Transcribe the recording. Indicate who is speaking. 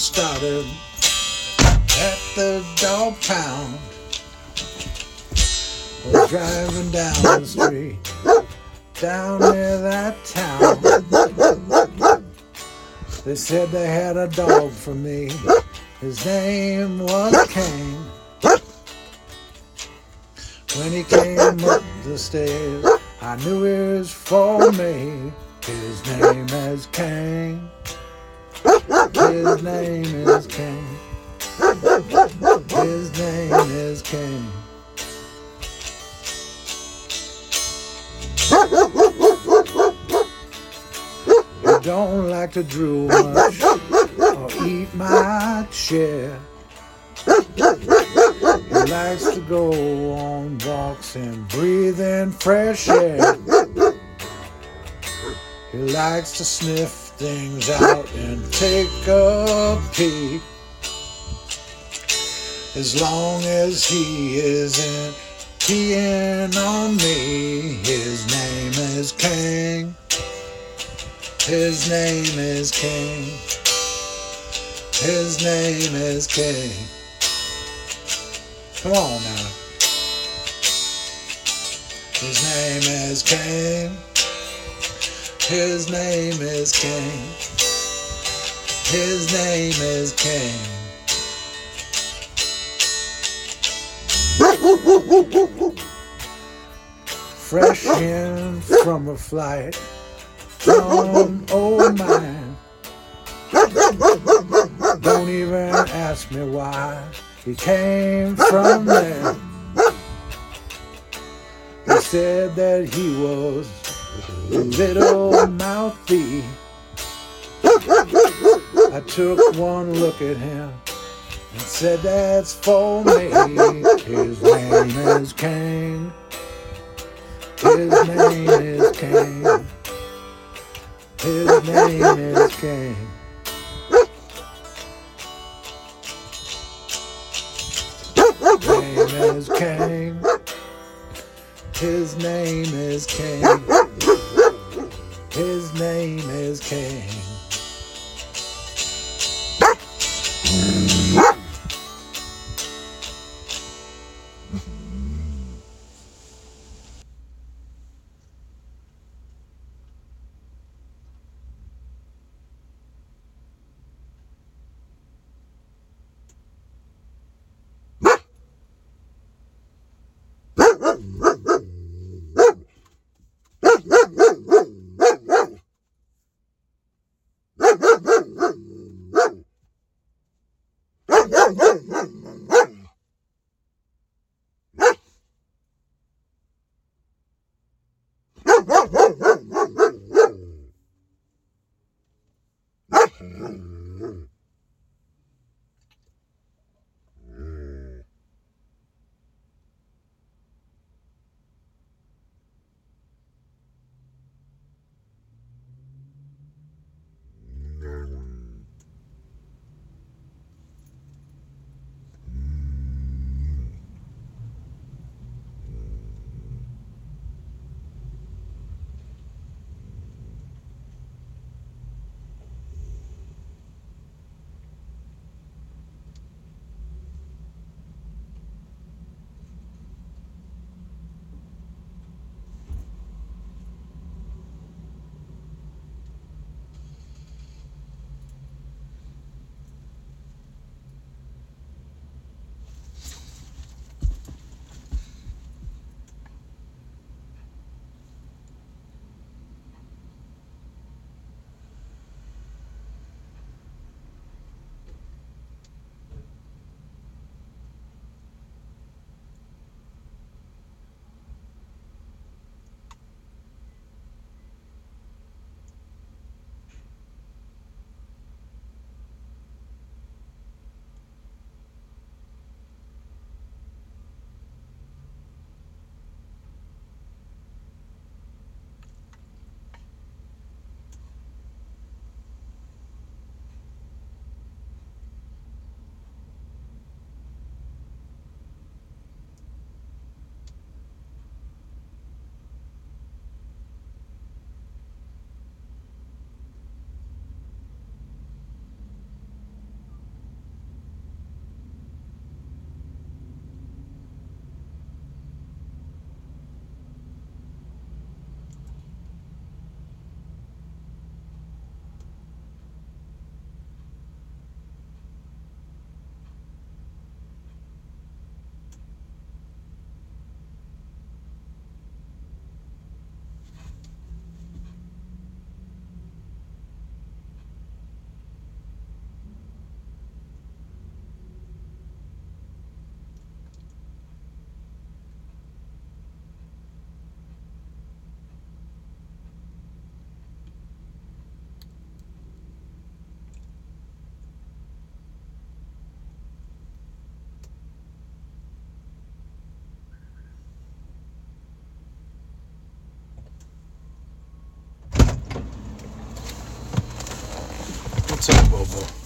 Speaker 1: started at the dog pound. We're driving down the street down near that town. They said they had a dog for me. His name was King. When he came up the stairs, I knew it was for me. His name is King. His name is King. His name is King. I don't like to drool much or eat my share. He likes to go on walks and breathe in fresh air. He likes to sniff things out and take a peek. As long as he isn't peeing on me, his name is King. His name is King. His name is King. Come on now. His name is King. His name is King. His name is King. Fresh in from a flight from old mine. Don't even ask me why he came from there. He said that he was little mouthy. I took one look at him and said that's for me. His name is King. His name is King. His name is King. His name is King. His name is King. His name is King. Mm-hmm. Bobo?